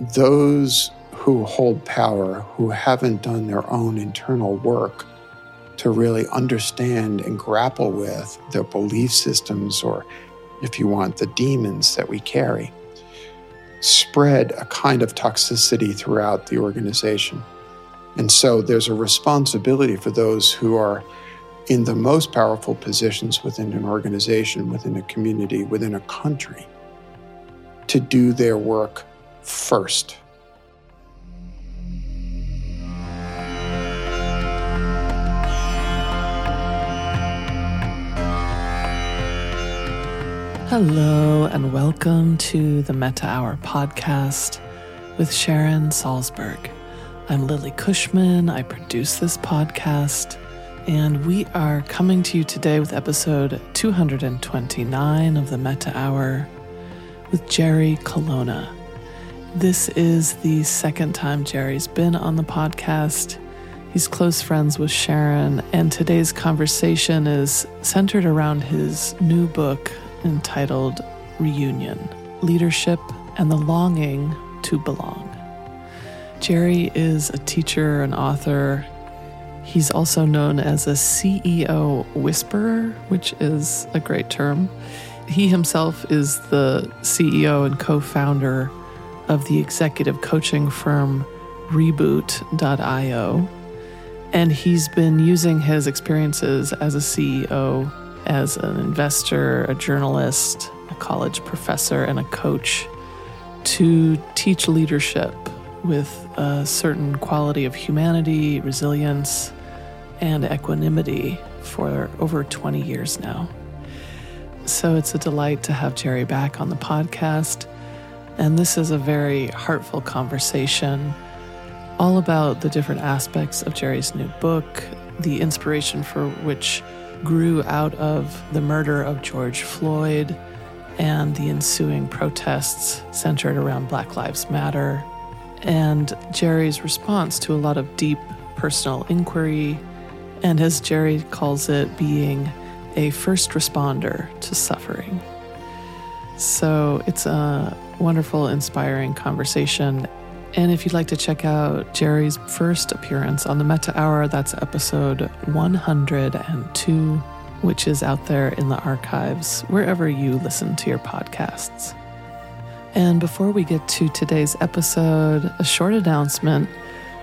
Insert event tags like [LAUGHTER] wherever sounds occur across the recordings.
those who hold power, who haven't done their own internal work to really understand and grapple with their belief systems, or if you want, the demons that we carry, spread a kind of toxicity throughout the organization. And so there's a responsibility for those who are in the most powerful positions within an organization, within a community, within a country, to do their work first. Hello, and welcome to the Metta Hour podcast with Sharon Salzberg. I'm Lily Cushman. I produce this podcast, and we are coming to you today with episode 229 of the Metta Hour with Jerry Colonna. This is the second time Jerry's been on the podcast. He's close friends with Sharon, and today's conversation is centered around his new book, entitled Reunion Leadership and the Longing to Belong. Jerry is a teacher and author. He's also known as a CEO whisperer, which is a great term. He himself is the CEO and co founder of the executive coaching firm Reboot.io. And he's been using his experiences as a CEO as an investor, a journalist, a college professor, and a coach to teach leadership with a certain quality of humanity, resilience, and equanimity for over 20 years now. So it's a delight to have Jerry back on the podcast. And this is a very heartful conversation all about the different aspects of Jerry's new book, the inspiration for which grew out of the murder of George Floyd and the ensuing protests centered around Black Lives Matter, and Jerry's response to a lot of deep personal inquiry, and as Jerry calls it, being a first responder to suffering. So it's a wonderful, inspiring conversation. And if you'd like to check out Jerry's first appearance on the Metta Hour, that's episode 102, which is out there in the archives wherever you listen to your podcasts. And before we get to today's episode, a short announcement.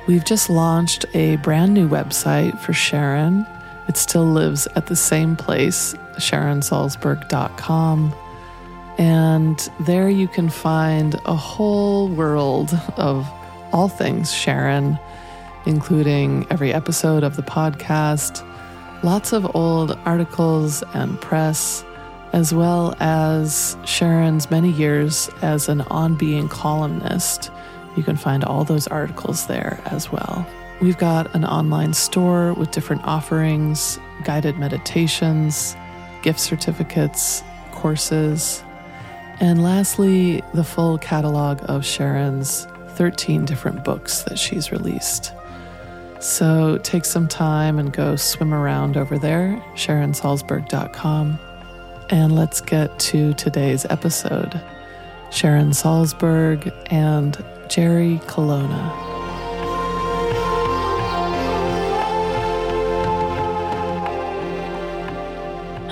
We've just launched a brand new website for Sharon. It still lives at the same place, sharonsalzberg.com. And there you can find a whole world of all things Sharon, including every episode of the podcast, lots of old articles and press, as well as Sharon's many years as an on being columnist. You can find all those articles there as well. We've got an online store with different offerings, guided meditations, gift certificates, courses, and lastly, the full catalog of Sharon's 13 different books that she's released. So take some time and go swim around over there, SharonSalzberg.com. And let's get to today's episode Sharon Salzberg and Jerry Colonna.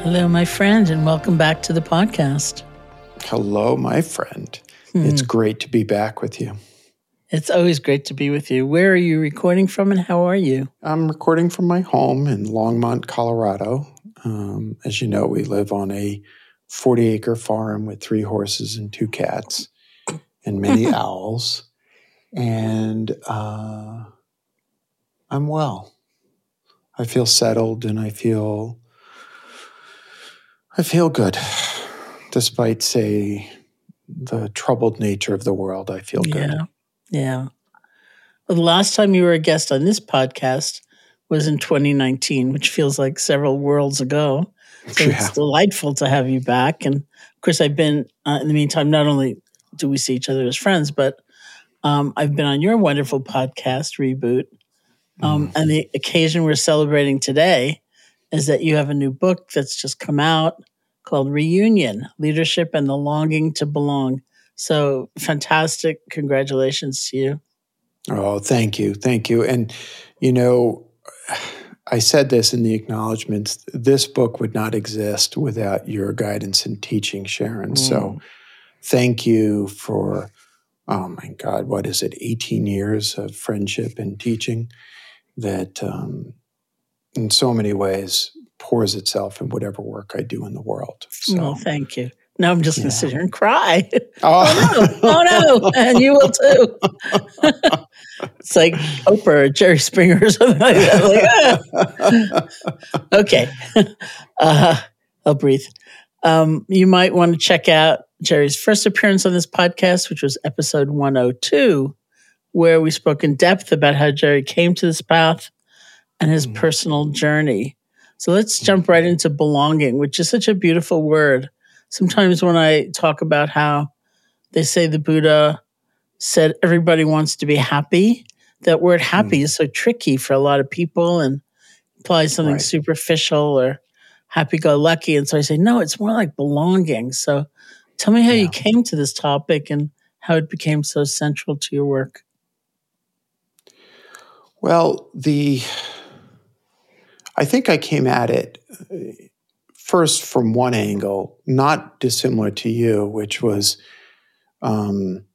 Hello, my friend, and welcome back to the podcast. Hello, my friend. Hmm. It's great to be back with you. It's always great to be with you. Where are you recording from and how are you? I'm recording from my home in Longmont, Colorado. Um, as you know, we live on a 40 acre farm with three horses and two cats and many [LAUGHS] owls. And uh, I'm well. I feel settled and I feel I feel good despite, say, the troubled nature of the world, I feel good. Yeah. Yeah. Well, the last time you were a guest on this podcast was in 2019, which feels like several worlds ago. So yeah. it's delightful to have you back. And of course, I've been, uh, in the meantime, not only do we see each other as friends, but um, I've been on your wonderful podcast, Reboot. Um, mm. And the occasion we're celebrating today is that you have a new book that's just come out called Reunion Leadership and the Longing to Belong. So fantastic. Congratulations to you. Oh, thank you. Thank you. And, you know, I said this in the acknowledgments this book would not exist without your guidance and teaching, Sharon. Mm. So thank you for, oh my God, what is it, 18 years of friendship and teaching that um, in so many ways pours itself in whatever work I do in the world. So, oh, thank you. Now I'm just going to sit here and cry. [LAUGHS] Oh, oh no! Oh no! [LAUGHS] And you will too. [LAUGHS] it's like Oprah, or Jerry Springer, or something like that. Like, ah. okay, uh, I'll breathe. Um, you might want to check out Jerry's first appearance on this podcast, which was episode 102, where we spoke in depth about how Jerry came to this path and his mm. personal journey. So let's jump right into belonging, which is such a beautiful word sometimes when I talk about how they say the Buddha said everybody wants to be happy, that word happy mm. is so tricky for a lot of people and implies something right. superficial or happy go lucky. And so I say, no, it's more like belonging. So tell me how yeah. you came to this topic and how it became so central to your work. Well, the I think I came at it first from one angle, not dissimilar to you, which was um,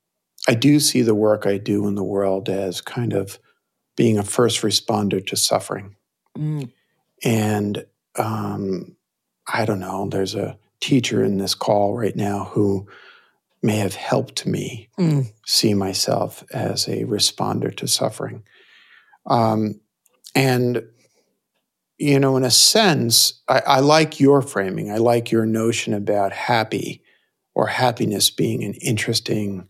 I do see the work I do in the world as kind of being a first responder to suffering. Mm. And um, I don't know, there's a teacher in this call right now who may have helped me mm. see myself as a responder to suffering. Um, and you know, in a sense, I, I, like your framing. I like your notion about happy or happiness being an interesting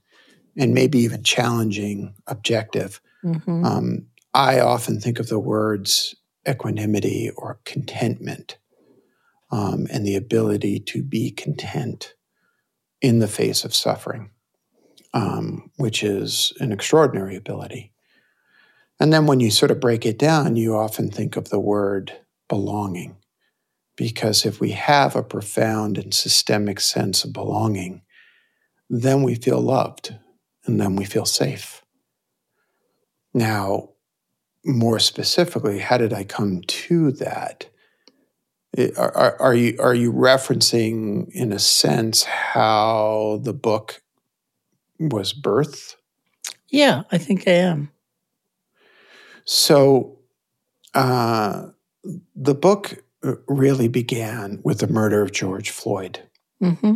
and maybe even challenging objective. Mm-hmm. Um, I often think of the words equanimity or contentment um, and the ability to be content in the face of suffering, um, which is an extraordinary ability. And then when you sort of break it down, you often think of the word belonging. Because if we have a profound and systemic sense of belonging, then we feel loved and then we feel safe. Now, more specifically, how did I come to that? Are, are, are, you are you referencing, in a sense, how the book was birthed? Yeah, I think I am. So, uh, the book uh, really began with the murder of George Floyd. Mm-hmm.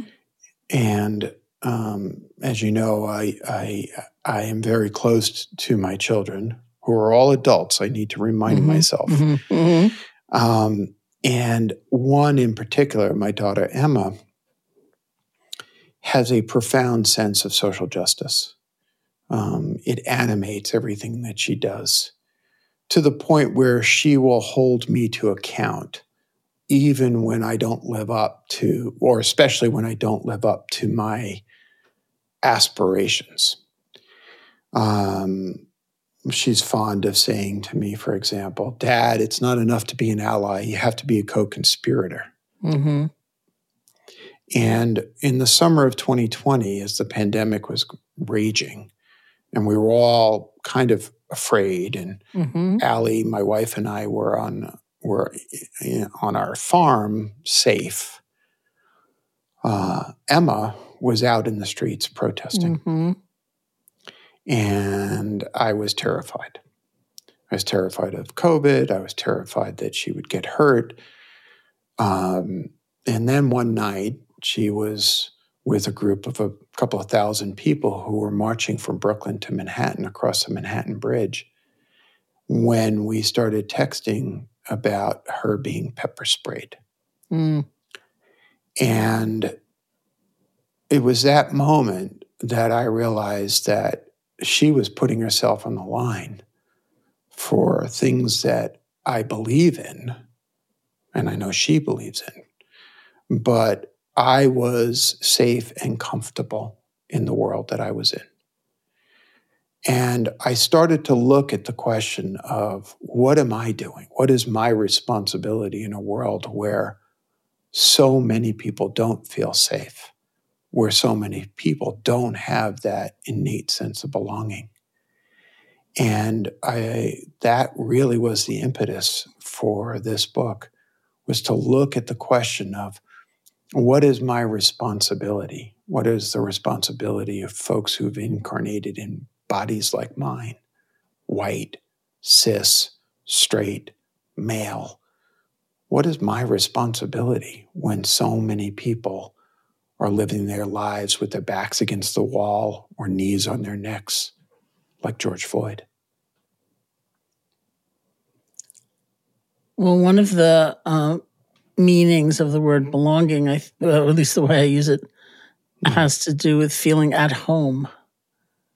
And um, as you know, I, I, I am very close to my children, who are all adults. I need to remind mm-hmm. myself. Mm-hmm. mm-hmm. Um, and one in particular, my daughter Emma, has a profound sense of social justice. Um, it animates everything that she does to the point where she will hold me to account, even when I don't live up to, or especially when I don't live up to my aspirations. Um, she's fond of saying to me, for example, Dad, it's not enough to be an ally, you have to be a co conspirator. Mm-hmm. And in the summer of 2020, as the pandemic was raging, and we were all kind of afraid. And mm-hmm. Allie, my wife, and I were on were on our farm, safe. Uh, Emma was out in the streets protesting, mm-hmm. and I was terrified. I was terrified of COVID. I was terrified that she would get hurt. Um, and then one night, she was with a group of a couple of thousand people who were marching from Brooklyn to Manhattan across the Manhattan Bridge when we started texting about her being pepper sprayed. Mm. And it was that moment that I realized that she was putting herself on the line for things that I believe in, and I know she believes in. But I was safe and comfortable in the world that I was in. And I started to look at the question of what am I doing? What is my responsibility in a world where so many people don't feel safe, where so many people don't have that innate sense of belonging. And I that really was the impetus for this book was to look at the question of what is my responsibility? What is the responsibility of folks who've incarnated in bodies like mine, white, cis, straight, male? What is my responsibility when so many people are living their lives with their backs against the wall or knees on their necks, like George Floyd. Well, one of the uh, meanings of the word belonging, I, well, at least the way I use it, mm. has to do with feeling at home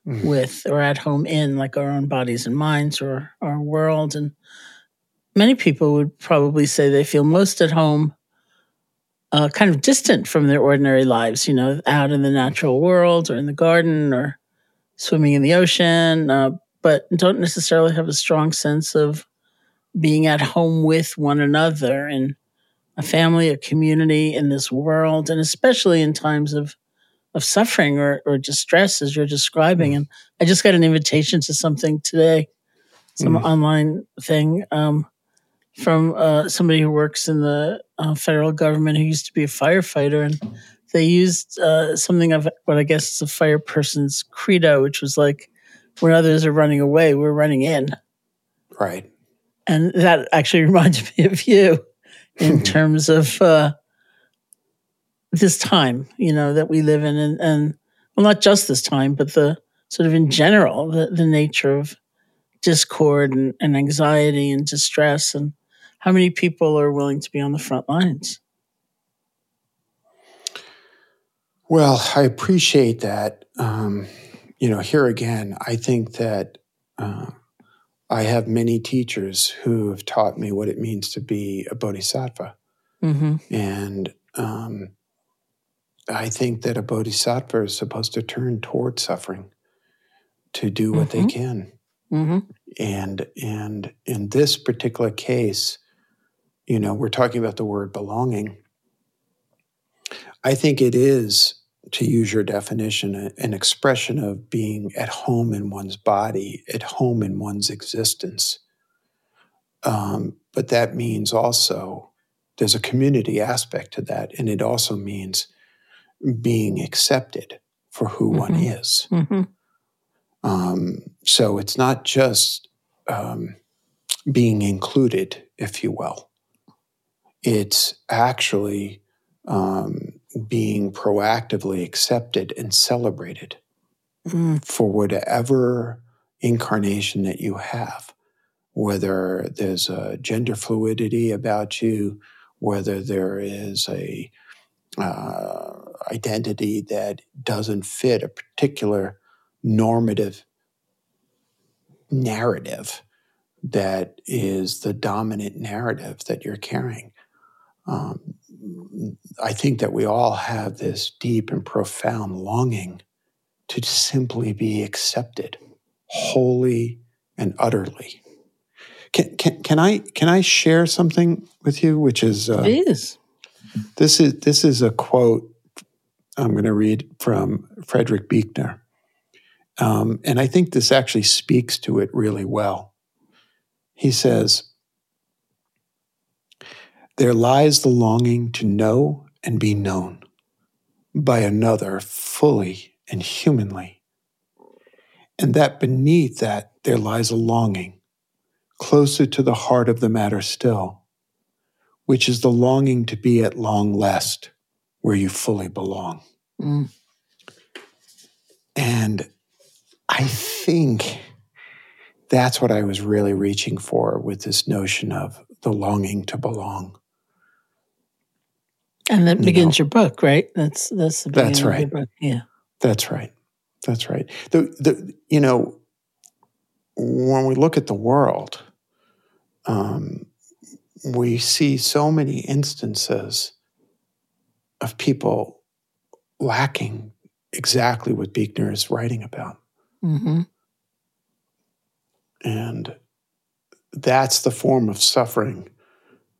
mm. with or at home in, like our own bodies and minds or our world. And many people would probably say they feel most at home uh, kind of distant from their ordinary lives, you know, out in the natural world or in the garden or swimming in the ocean, uh, but don't necessarily have a strong sense of being at home with one another and a family, a community in this world, and especially in times of of suffering or, or distress, as you're describing. Mm. And I just got an invitation to something today, some mm. online thing. Um, from uh, somebody who works in the uh, federal government who used to be a firefighter, and they used uh, something of what I guess is a fire person's credo, which was like, when others are running away, we're running in. Right. And that actually [LAUGHS] reminds me of you in [LAUGHS] terms of uh, this time, you know, that we live in, and, and well, not just this time, but the sort of in general, the, the nature of discord and, and anxiety and distress and how many people are willing to be on the front lines? Well, I appreciate that. Um, you know, here again, I think that uh, I have many teachers who have taught me what it means to be a bodhisattva. Mm-hmm. And um, I think that a bodhisattva is supposed to turn toward suffering to do what mm-hmm. they can. Mm-hmm. And and in this particular case, you know, we're talking about the word belonging. I think it is, to use your definition, an expression of being at home in one's body, at home in one's existence. Um, but that means also there's a community aspect to that, and it also means being accepted for who mm-hmm. one is. Mm-hmm. Um, so it's not just um, being included, if you will it's actually um, being proactively accepted and celebrated mm. for whatever incarnation that you have, whether there's a gender fluidity about you, whether there is a uh, identity that doesn't fit a particular normative narrative that is the dominant narrative that you're carrying um, I think that we all have this deep and profound longing to simply be accepted wholly and utterly. Can, can, can I can I share something with you, which is uh, is this is this is a quote I'm going to read from Frederick Buechner, um, and I think this actually speaks to it really well. He says, there lies the longing to know and be known by another fully and humanly. And that beneath that there lies a longing, closer to the heart of the matter still, which is the longing to be at long last where you fully belong. Mm. And I think that's what I was really reaching for with this notion of the longing to belong. And that begins you know, your book, right? That's that's the that's right. Of your book. Yeah, that's right. That's right. The the you know when we look at the world, um, we see so many instances of people lacking exactly what Buechner is writing about. Mm-hmm. And that's the form of suffering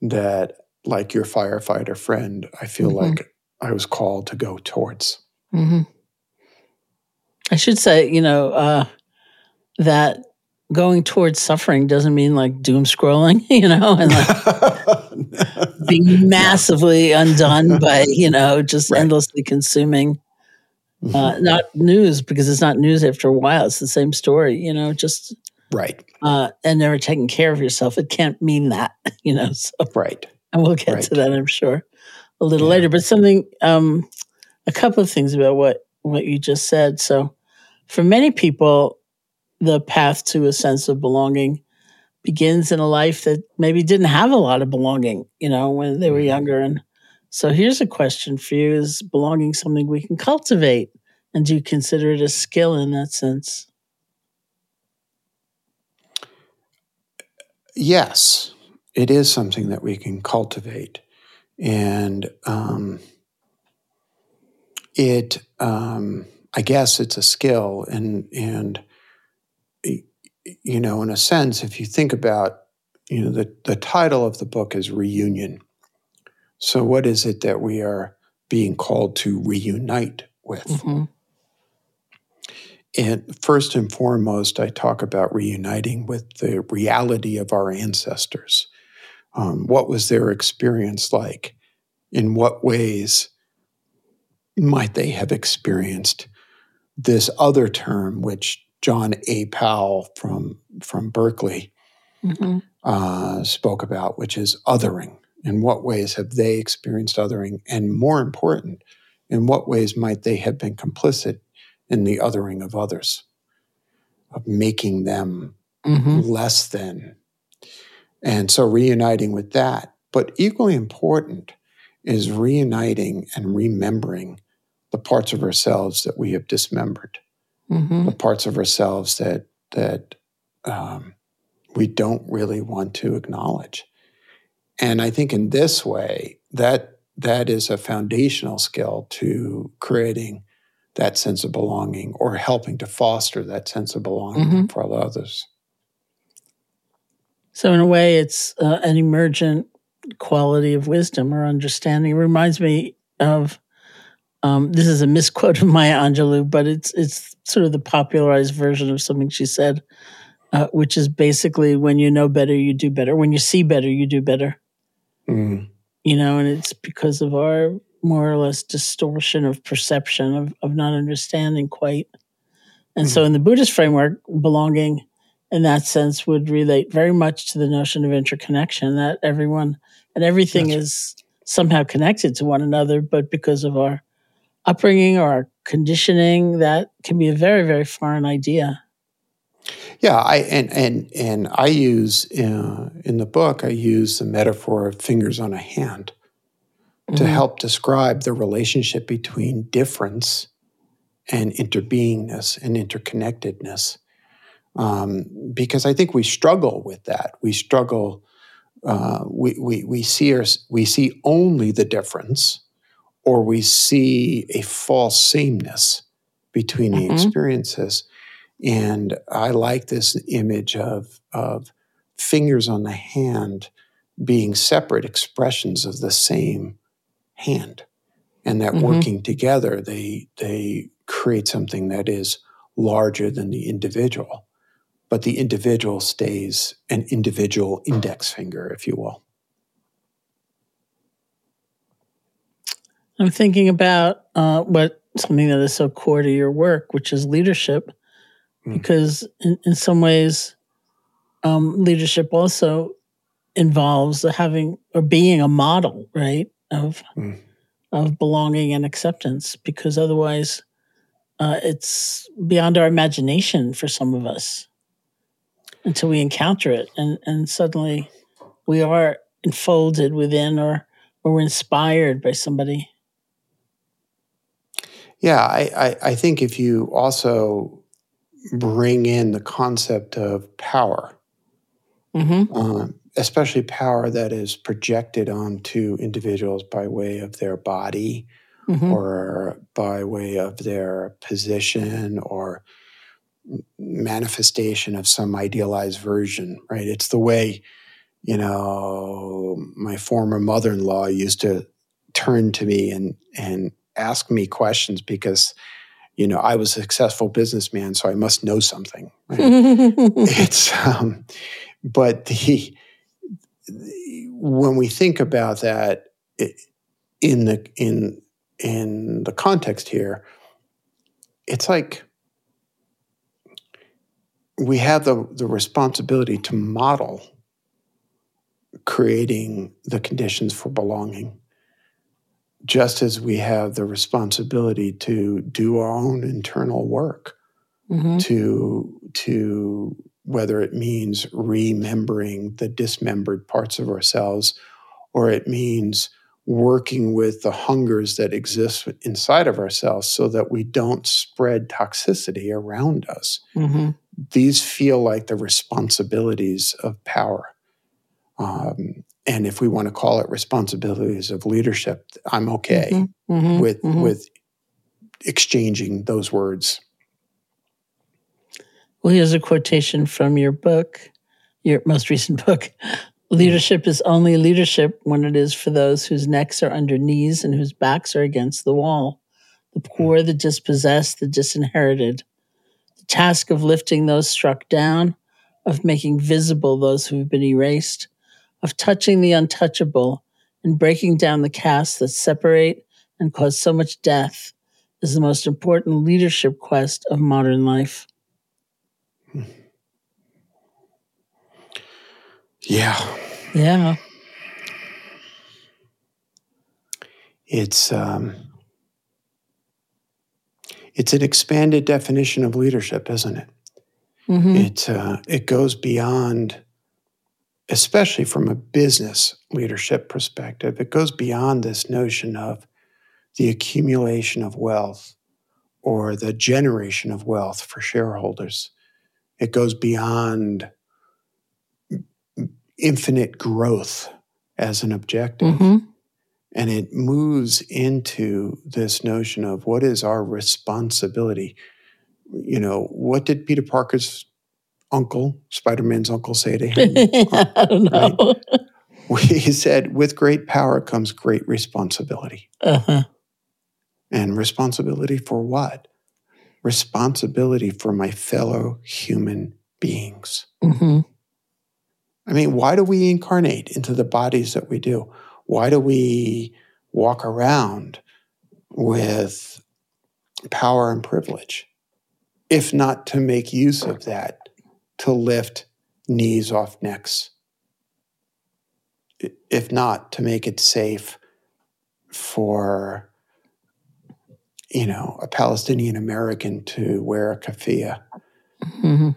that like your firefighter friend, I feel mm-hmm. like I was called to go towards. Mm-hmm. I should say, you know, uh, that going towards suffering doesn't mean like doom scrolling, [LAUGHS] you know, and like [LAUGHS] being massively undone by, you know, just right. endlessly consuming uh, mm-hmm. not news because it's not news after a while. It's the same story, you know, just right. Uh, and never taking care of yourself. It can't mean that, [LAUGHS] you know. So, right. [LAUGHS] And we'll get right. to that, I'm sure, a little yeah. later. But something, um, a couple of things about what what you just said. So, for many people, the path to a sense of belonging begins in a life that maybe didn't have a lot of belonging, you know, when they were mm-hmm. younger. And so here's a question for you Is belonging something we can cultivate? And do you consider it a skill in that sense? Yes, it is something that we can cultivate. And um, it, um, I guess it's a skill. And, and, you know, in a sense, if you think about, you know, the, the title of the book is Reunion. So, what is it that we are being called to reunite with? Mm-hmm. And first and foremost, I talk about reuniting with the reality of our ancestors. Um, what was their experience like? In what ways might they have experienced this other term, which John A. Powell from, from Berkeley mm-hmm. uh, spoke about, which is othering? In what ways have they experienced othering? And more important, in what ways might they have been complicit in the othering of others, of making them mm-hmm. less than? And so reuniting with that. But equally important is reuniting and remembering the parts of ourselves that we have dismembered, mm-hmm. the parts of ourselves that that um, we don't really want to acknowledge. And I think in this way, that that is a foundational skill to creating that sense of belonging or helping to foster that sense of belonging mm-hmm. for others. So, in a way, it's uh, an emergent quality of wisdom or understanding. It reminds me of um, this is a misquote of Maya Angelou, but it's it's sort of the popularized version of something she said, uh, which is basically when you know better, you do better. When you see better, you do better. Mm. You know, and it's because of our more or less distortion of perception, of, of not understanding quite. And mm. so, in the Buddhist framework, belonging in that sense would relate very much to the notion of interconnection that everyone and everything That's is somehow connected to one another, but because of our upbringing or our conditioning, that can be a very, very foreign idea. Yeah, I and and and I use uh, in the book I use the metaphor of fingers on a hand mm-hmm. to help describe the relationship between difference and interbeingness and interconnectedness. Um, because I think we struggle with that. We struggle. Uh, we, we we see our, we see only the difference, or we see a false sameness between mm-hmm. the experiences. And I like this image of, of fingers on the hand being separate expressions of the same hand. And that mm-hmm. working together, they, they create something that is larger than the individual. But the individual stays an individual index finger, if you will. I'm thinking about uh, what something that is so core to your work, which is leadership mm. because in, in some ways, um, leadership also involves having or being a model, right, of mm. of belonging and acceptance. Because otherwise, uh, it's beyond our imagination for some of us until we encounter it, and and suddenly we are enfolded within or or we're inspired by somebody. Yeah, I, I, I think if you also bring in the concept of power, mm-hmm. um, especially power that is projected onto individuals by way of their body mm-hmm. or by way of their position or manifestation of some idealized version, right? It's the way, you know, my former mother in law used to turn to me and, and ask me questions because you know I was a successful businessman, so I must know something. Right? [LAUGHS] it's um, but the, the, when we think about that it, in the in in the context here, it's like we have the, the responsibility to model creating the conditions for belonging, just as we have the responsibility to do our own internal work, mm-hmm. to, to whether it means remembering the dismembered parts of ourselves or it means working with the hungers that exist inside of ourselves so that we don't spread toxicity around us. Mm-hmm. These feel like the responsibilities of power. Um, and if we want to call it responsibilities of leadership, I'm okay mm-hmm. Mm-hmm. with mm-hmm. with exchanging those words. Well, here's a quotation from your book, your most recent book. Leadership is only leadership when it is for those whose necks are under knees and whose backs are against the wall, the poor, the dispossessed, the disinherited. Task of lifting those struck down, of making visible those who've been erased, of touching the untouchable and breaking down the castes that separate and cause so much death is the most important leadership quest of modern life. Yeah. Yeah. It's um, it's an expanded definition of leadership, isn't it? Mm-hmm. It uh, it goes beyond, especially from a business leadership perspective. It goes beyond this notion of the accumulation of wealth or the generation of wealth for shareholders. It goes beyond infinite growth as an objective. Mm-hmm. And it moves into this notion of what is our responsibility? You know, what did Peter Parker's uncle, Spider Man's uncle, say to him? [LAUGHS] I don't know. Right? He said, with great power comes great responsibility. Uh-huh. And responsibility for what? Responsibility for my fellow human beings. Mm-hmm. I mean, why do we incarnate into the bodies that we do? Why do we walk around with power and privilege? If not to make use of that, to lift knees off necks. If not to make it safe for, you know, a Palestinian American to wear a keffiyeh. Mm-hmm.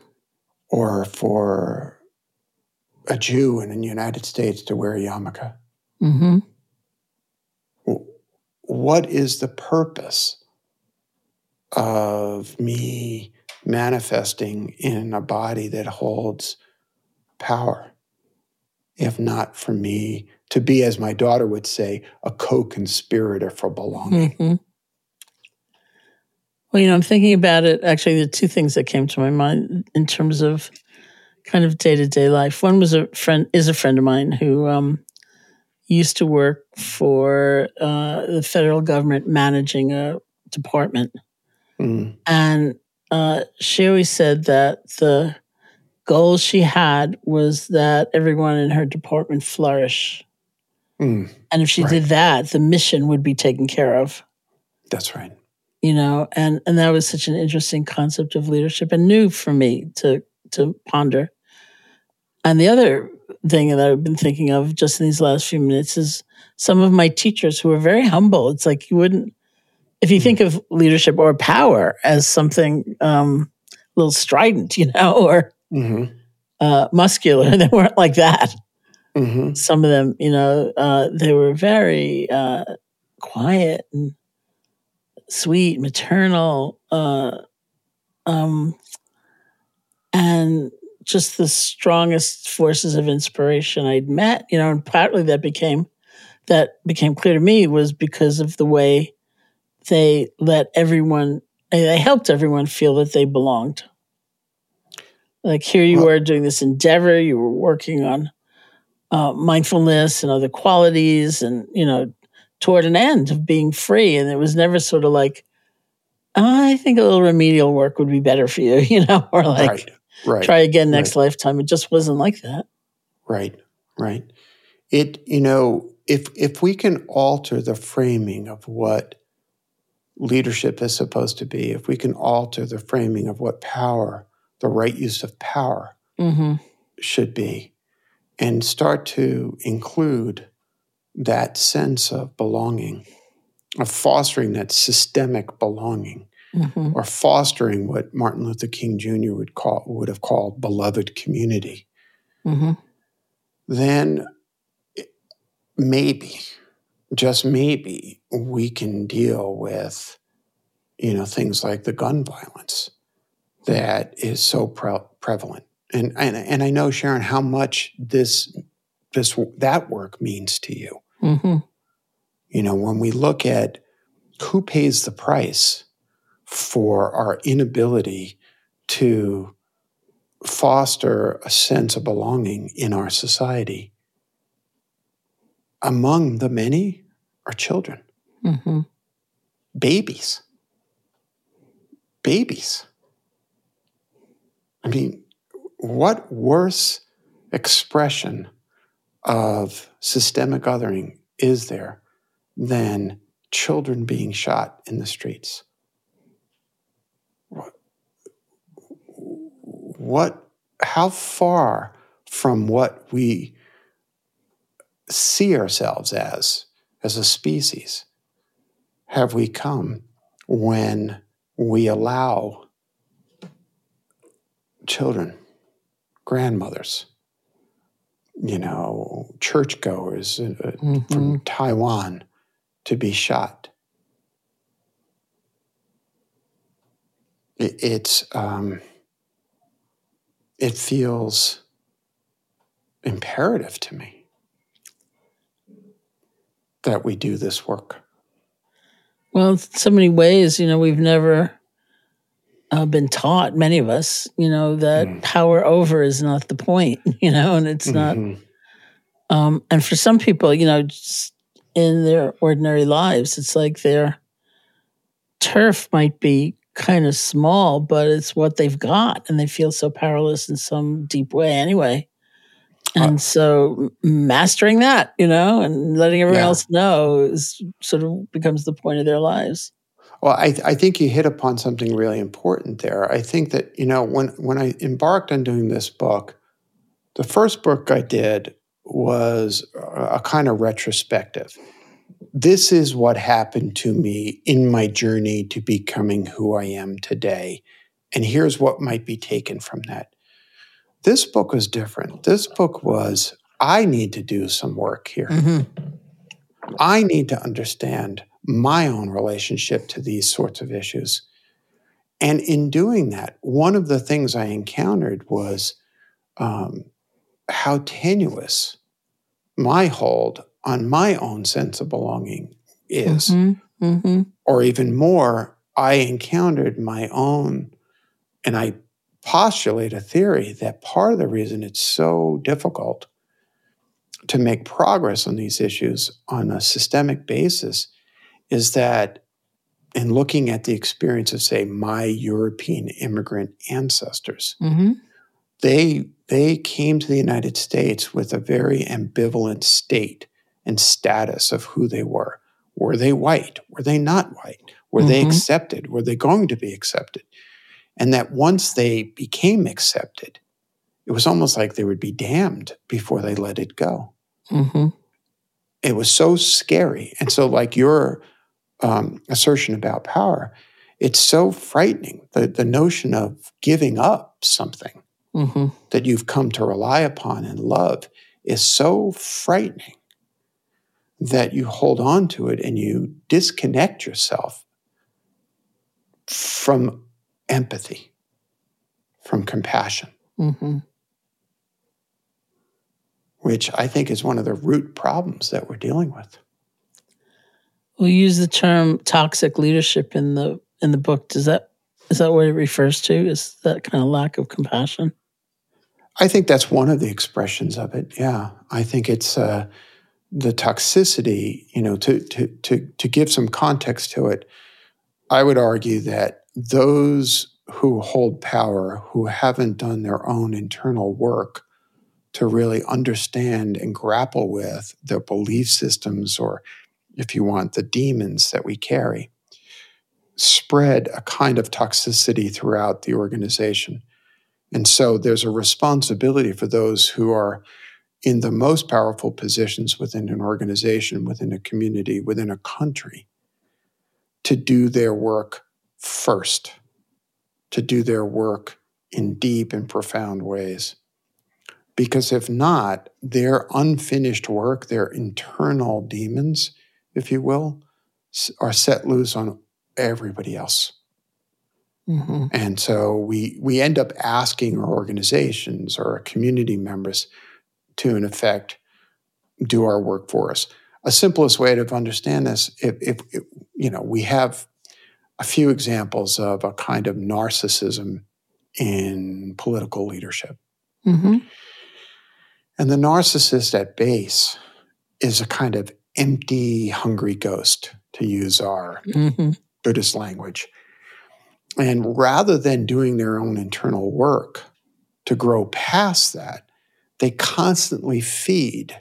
Or for a Jew in the United States to wear a yarmulke? Mm-hmm. What is the purpose of me manifesting in a body that holds power, if not for me to be, as my daughter would say, a co conspirator for belonging? Mm-hmm. Well, you know, I'm thinking about it. Actually, the two things that came to my mind in terms of kind of day to day life. One was a friend, is a friend of mine who um, used to work for uh, the federal government managing a department. Mm. And uh, she always said that the goal she had was that everyone in her department flourish. Mm. And if she right. did that, the mission would be taken care of. That's right. You know, and and that was such an interesting concept of leadership and new for me to to ponder. And the other thing that I've been thinking of just in these last few minutes is some of my teachers who are very humble. It's like you wouldn't, if you think of leadership or power as something um, a little strident, [LAUGHS] you know, or mm-hmm. uh, muscular, [LAUGHS] they weren't like that. Mm-hmm. Some of them, you know, uh, they were very uh, quiet and sweet, maternal, uh, um, and just the strongest forces of inspiration I'd met, you know, and partly that became that became clear to me was because of the way they let everyone they helped everyone feel that they belonged. Like here you well, were doing this endeavor, you were working on uh, mindfulness and other qualities, and you know, toward an end of being free. And it was never sort of like, I think a little remedial work would be better for you, [LAUGHS] you know, or like right, right, try again next right. lifetime. It just wasn't like that. Right, right. It, you know, if if we can alter the framing of what leadership is supposed to be, if we can alter the framing of what power, the right use of power mm-hmm. should be, and start to include that sense of belonging, of fostering that systemic belonging, mm-hmm. or fostering what Martin Luther King Jr. would call would have called beloved community, mm-hmm. then maybe, just maybe, we can deal with, you know, things like the gun violence that is so pre- prevalent. And, and and I know Sharon how much this this that work means to you. Mm-hmm. You know, when we look at who pays the price for our inability to foster a sense of belonging in our society, among the many are children, mm-hmm. babies. Babies. I mean, what worse expression of systemic othering is there than children being shot in the streets? What how far from what we see ourselves as, as a species, have we come when we allow children, grandmothers, you know, churchgoers uh, mm-hmm. from Taiwan to be shot. It's um, it feels imperative to me that we do this work. Well, in so many ways, you know, we've never uh, been taught, many of us, you know, that mm. power over is not the point, [LAUGHS] you know, and it's mm-hmm. not. Um, and for some people, you know, in their ordinary lives, it's like their turf might be kind of small, but it's what they've got, and they feel so powerless in some deep way anyway. And uh, so mastering that, you know, and letting everyone yeah. else know is sort of becomes the point of their lives. Well, I, I think you hit upon something really important there. I think that, you know, when, when I embarked on doing this book, the first book I did was a, a kind of retrospective. This is what happened to me in my journey to becoming who I am today. And here's what might be taken from that. This book was different. This book was, I need to do some work here. Mm-hmm. I need to understand my own relationship to these sorts of issues. And in doing that, one of the things I encountered was um, how tenuous my hold on my own sense of belonging is. Mm-hmm. Mm-hmm. Or even more, I encountered my own, and I postulate a theory that part of the reason it's so difficult to make progress on these issues on a systemic basis is that in looking at the experience of say my european immigrant ancestors mm-hmm. they they came to the united states with a very ambivalent state and status of who they were were they white were they not white were mm-hmm. they accepted were they going to be accepted and that once they became accepted, it was almost like they would be damned before they let it go. Mm-hmm. It was so scary. And so, like your um, assertion about power, it's so frightening. The, the notion of giving up something mm-hmm. that you've come to rely upon and love is so frightening that you hold on to it and you disconnect yourself from empathy, from compassion, mm-hmm. which I think is one of the root problems that we're dealing with. We use the term toxic leadership in the in the book. Does that is that what it refers to? Is that kind of lack of compassion? I think that's one of the expressions of it. Yeah, I think it's uh, the toxicity, you know, to, to, to, to give some context to it, I would argue that those who hold power, who haven't done their own internal work to really understand and grapple with their belief systems, or if you want, the demons that we carry, spread a kind of toxicity throughout the organization. And so there's a responsibility for those who are in the most powerful positions within an organization, within a community, within a country, to do their work first, to do their work in deep and profound ways. Because if not, their unfinished work, their internal demons, if you will, are set loose on everybody else. Mm-hmm. And so we we end up asking our organizations or our community members to, in effect, do our work for us. A simplest way to understand this, if, if, if you know, we have a few examples of a kind of narcissism in political leadership. Mm-hmm. And the narcissist at base is a kind of empty, hungry ghost, to use our mm-hmm. Buddhist language. And rather than doing their own internal work to grow past that, they constantly feed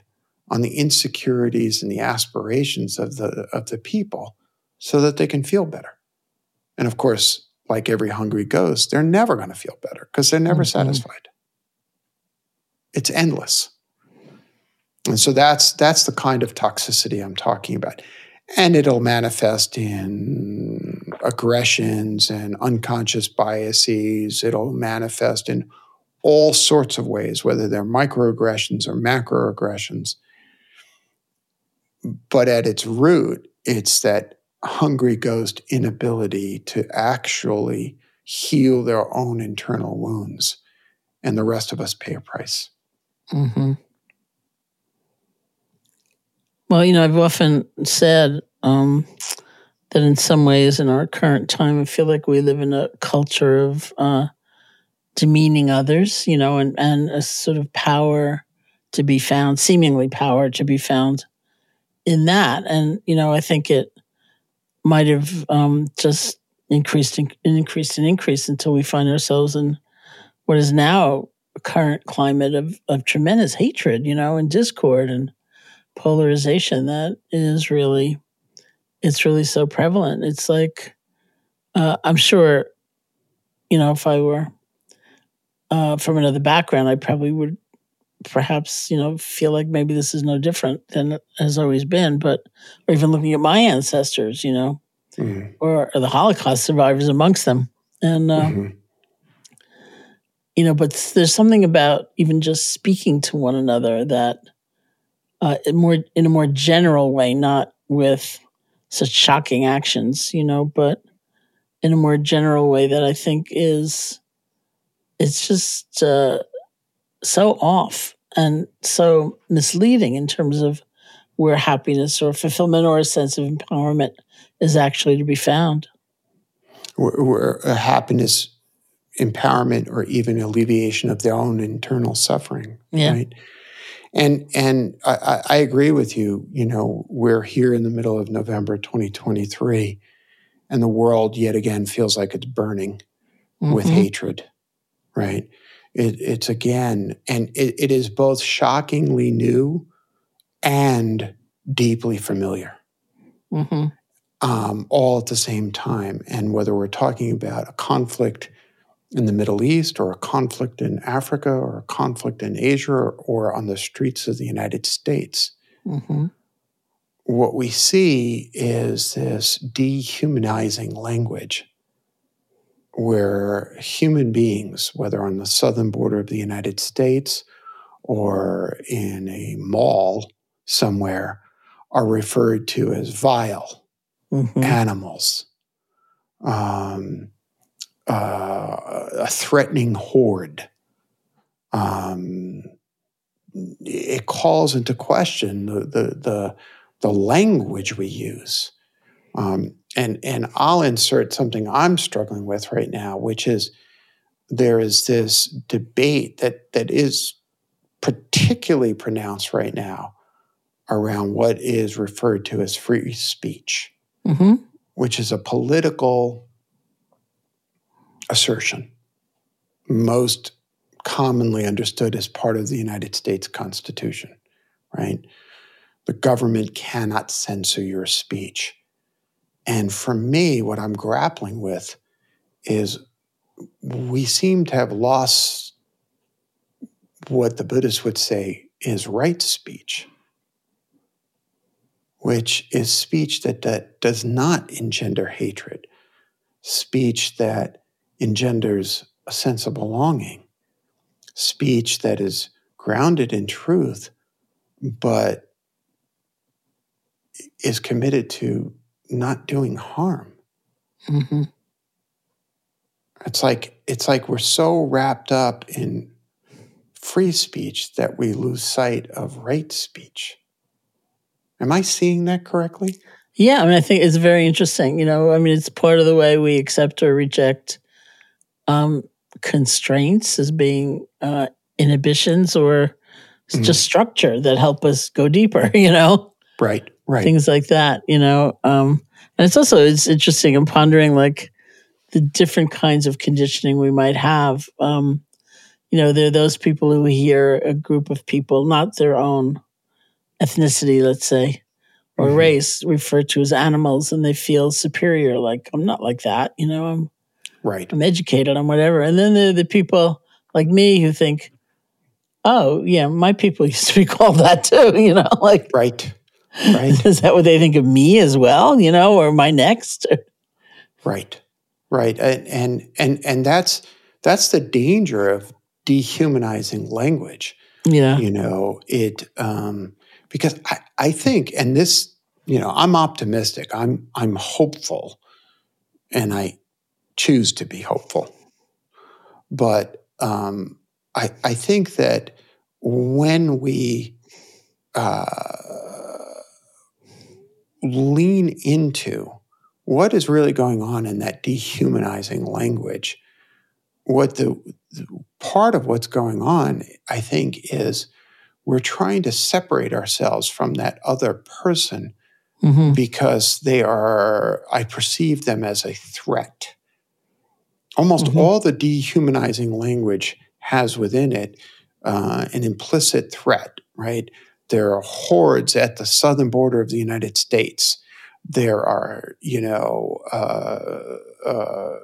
on the insecurities and the aspirations of the, of the people so that they can feel better. And of course, like every hungry ghost, they're never going to feel better because they're never mm-hmm. satisfied. It's endless. And so that's that's the kind of toxicity I'm talking about. And it'll manifest in aggressions and unconscious biases. It'll manifest in all sorts of ways, whether they're microaggressions or macroaggressions. But at its root, it's that hungry ghost inability to actually heal their own internal wounds. And the rest of us pay a price. Mm-hmm. Well, you know, I've often said um, that in some ways in our current time, I feel like we live in a culture of uh, demeaning others, you know, and, and a sort of power to be found, seemingly power to be found in that. And, you know, I think it might have um, just increased and increased and increased until we find ourselves in what is now a current climate of, of tremendous hatred, you know, and discord and polarization that is really, it's really so prevalent. It's like, uh, I'm sure, you know, if I were uh, from another background, I probably would perhaps you know feel like maybe this is no different than it has always been. But or even looking at my ancestors, you know, mm-hmm. or, or, the Holocaust survivors amongst them, and uh, mm-hmm. you know, but there's something about even just speaking to one another that uh, in more in a more general way, not with such shocking actions, you know, but in a more general way that I think is it's just uh, so off and so misleading in terms of where happiness or fulfillment or a sense of empowerment is actually to be found. Where, where happiness, empowerment, or even alleviation of their own internal suffering. Yeah. Right. And and I, I agree with you. You know, we're here in the middle of November 2023, and the world yet again feels like it's burning mm-hmm. with hatred right? It, it's again, and it, it is both shockingly new and deeply familiar, mm-hmm. um, all at the same time. And whether we're talking about a conflict in the Middle East or a conflict in Africa or a conflict in Asia or, or on the streets of the United States, mm-hmm. what we see is this dehumanizing language where human beings, whether on the southern border of the United States or in a mall somewhere, are referred to as vile mm-hmm. animals, um, uh, a threatening horde. Um, it calls into question the, the, the, the language we use. Um, and and I'll insert something I'm struggling with right now, which is there is this debate that that is particularly pronounced right now around what is referred to as free speech, hmm which is a political assertion, most commonly understood as part of the United States Constitution, right? The government cannot censor your speech. And for me, what I'm grappling with is we seem to have lost what the Buddhists would say is right speech, which is speech that, that does not engender hatred, speech that engenders a sense of belonging, speech that is grounded in truth, but is committed to not doing harm. hmm It's like it's like we're so wrapped up in free speech that we lose sight of right speech. Am I seeing that correctly? Yeah, I mean, I think it's very interesting. You know, I mean, it's part of the way we accept or reject um, constraints as being uh, inhibitions or Mhm. just structure that help us go deeper. [LAUGHS] You know, Right, right. things like that. You know, um, and it's also it's interesting. I'm pondering like the different kinds of conditioning we might have. Um, you know, there are those people who hear a group of people, not their own ethnicity, let's say, or Mhm. race, referred to as animals, and they feel superior. Like I'm not like that. You know, I'm right. I'm educated, I'm whatever. And then there are the people like me who think, oh yeah, my people [LAUGHS] used to be called that too. [LAUGHS] You know, like Right. Right. [LAUGHS] is that what they think of me as well? You know, or my next? Right. Right. And and and, and that's that's the danger of dehumanizing language. Yeah. You know, it um because I, I think and this, you know, I'm optimistic. I'm I'm hopeful and I choose to be hopeful. But um I I think that when we uh, lean into what is really going on in that dehumanizing language, what the, the part of what's going on, I think, is we're trying to separate ourselves from that other person hmm because they are, I perceive them as a threat. Almost Mhm. all the dehumanizing language has within it uh, an implicit threat, right? There are hordes at the southern border of the United States. There are, you know, uh, uh,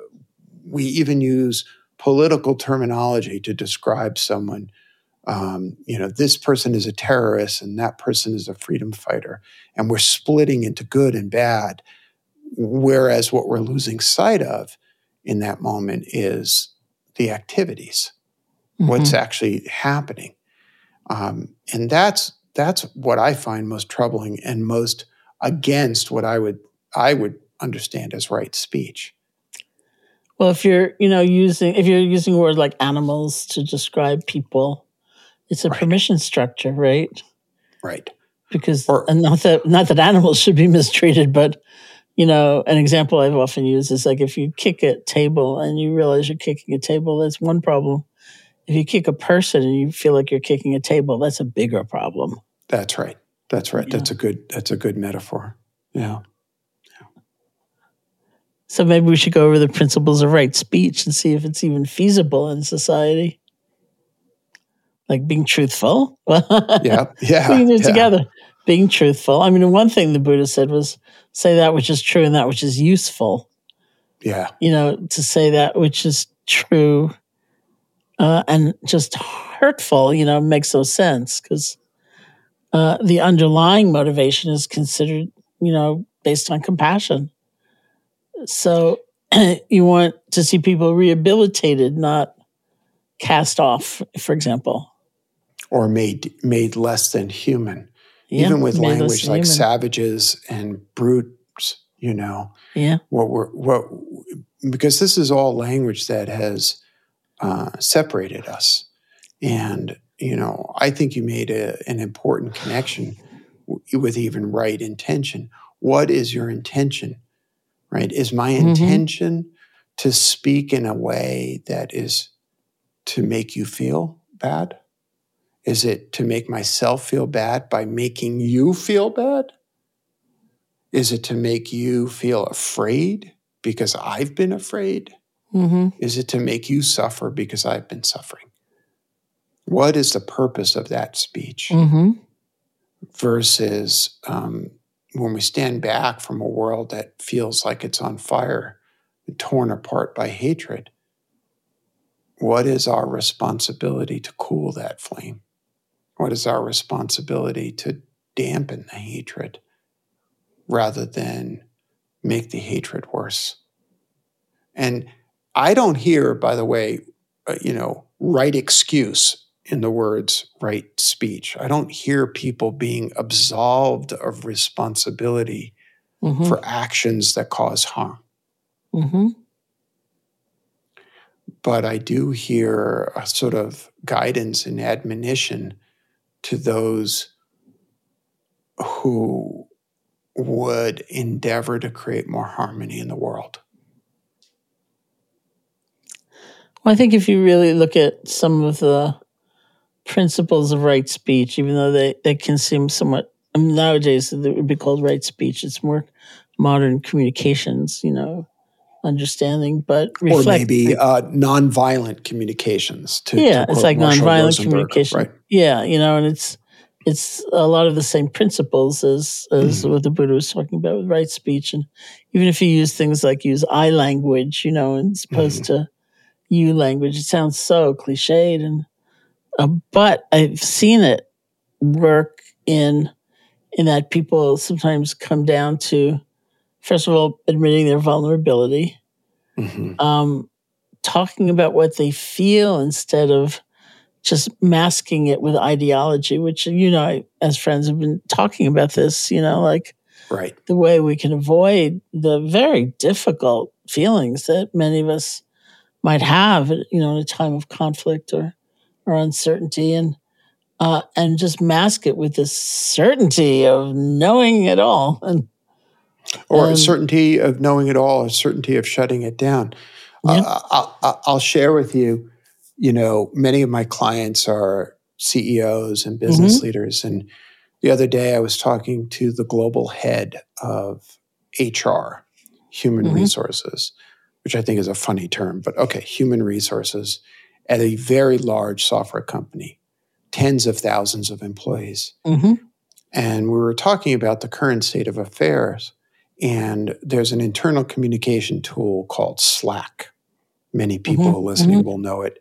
we even use political terminology to describe someone. Um, you know, this person is a terrorist and that person is a freedom fighter. And we're splitting into good and bad. Whereas what we're losing sight of in that moment is the activities what's actually happening um, and that's that's what i find most troubling and most against what i would i would understand as right speech Well, if you're, you know, using if you're using words like animals to describe people, it's a Right. permission structure, right? right Because Or- and not that not that animals should be [LAUGHS] mistreated, but you know, an example I've often used is like if you kick a table and you realize you're kicking a table, that's one problem. If you kick a person and you feel like you're kicking a table, that's a bigger problem. that's right that's right Yeah. that's a good that's a good metaphor yeah So maybe we should go over the principles of right speech and see if it's even feasible in society. Like being truthful. [LAUGHS] yeah yeah we can do it yeah. together. Being truthful. I mean, one thing the Buddha said was say that which is true and that which is useful. yeah You know, to say that which is true uh, and just hurtful, you know, makes no sense because uh, the underlying motivation is considered, you know, based on compassion. So [CLEARS THROAT] you want to see people rehabilitated, not cast off, for example. or made made less than human Yeah, even with language like human. savages and brutes you know Yeah. what we're what because this is all language that has uh, separated us and you know i think you made a, an important connection w- with even right intention what is your intention right is my Mhm. intention to speak in a way that is to make you feel bad Is it to make myself feel bad by making you feel bad? Is it to make you feel afraid because I've been afraid? Mm-hmm. Is it to make you suffer because I've been suffering? What is the purpose of that speech? Mm-hmm. Versus um, when we stand back from a world that feels like it's on fire, torn apart by hatred, what is our responsibility to cool that flame? What is our responsibility to dampen the hatred rather than make the hatred worse? And I don't hear, by the way, uh, you know, right excuse in the words right speech. I don't hear people being absolved of responsibility Mm-hmm. for actions that cause harm. Mm-hmm. But I do hear a sort of guidance and admonition to those who would endeavor to create more harmony in the world. Well, I think if you really look at some of the principles of right speech, even though they, they can seem somewhat I mean, nowadays it would be called right speech. It's more modern communications, you know, understanding, but or maybe uh, nonviolent communications. To, yeah, to it's like Marshall nonviolent Rosenberg, communication. right? Yeah, you know, and it's it's a lot of the same principles as as Mhm. what the Buddha was talking about with right speech, and even if you use things like use I language, you know, as opposed to you language, it sounds so cliched, and uh, but I've seen it work in in that people sometimes come down to first of all admitting their vulnerability Mhm. um, talking about what they feel instead of just masking it with ideology, which, you know, I, as friends have been talking about this, you know, like Right. the way we can avoid the very difficult feelings that many of us might have, you know, in a time of conflict or, or uncertainty and, uh, and just mask it with this certainty of knowing it all. And Or a certainty of knowing it all, a certainty of shutting it down. Yeah. Uh, I'll, I'll- I'll share with you, you know, many of my clients are CEOs and business leaders. And the other day I was talking to the global head of HR, human Mhm. resources, which I think is a funny term, but okay, human resources at a very large software company, tens of thousands of employees. Mhm. And we were talking about the current state of affairs. And there's an internal communication tool called Slack. Many people Mhm, listening will know it.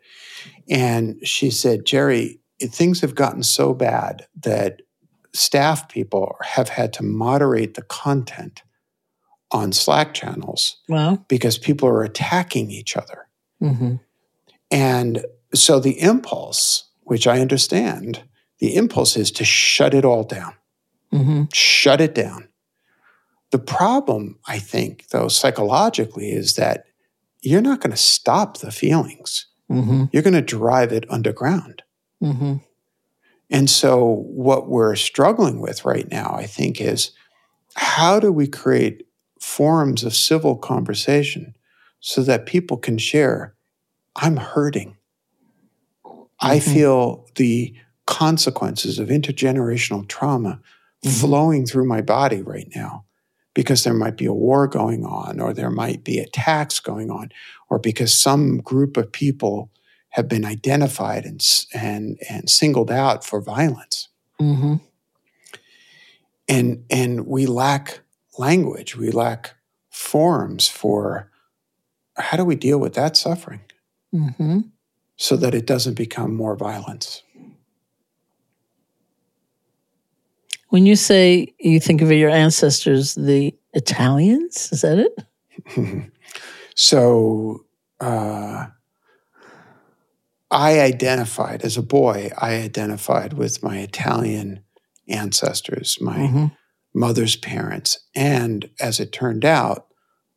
And she said, Jerry, things have gotten so bad that staff people have had to moderate the content on Slack channels well, because people are attacking each other. mhm. And so the impulse, which I understand, the impulse is to shut it all down Mhm. shut it down. The problem, I think, though, psychologically, is that you're not going to stop the feelings. Mhm. You're going to drive it underground. Mhm. And so, what we're struggling with right now, I think, is how do we create forums of civil conversation so that people can share, I'm hurting. I Mhm. feel the consequences of intergenerational trauma Mhm. flowing through my body right now because there might be a war going on, or there might be attacks going on, or because some group of people have been identified and, and, and singled out for violence. Mhm. And, and we lack language, we lack forums for how do we deal with that suffering Mhm. so that it doesn't become more violence. When you say you think of your ancestors, the Italians, is that it? [LAUGHS] so uh, I identified as a boy, I identified with my Italian ancestors, my Mhm. Mother's parents, and as it turned out,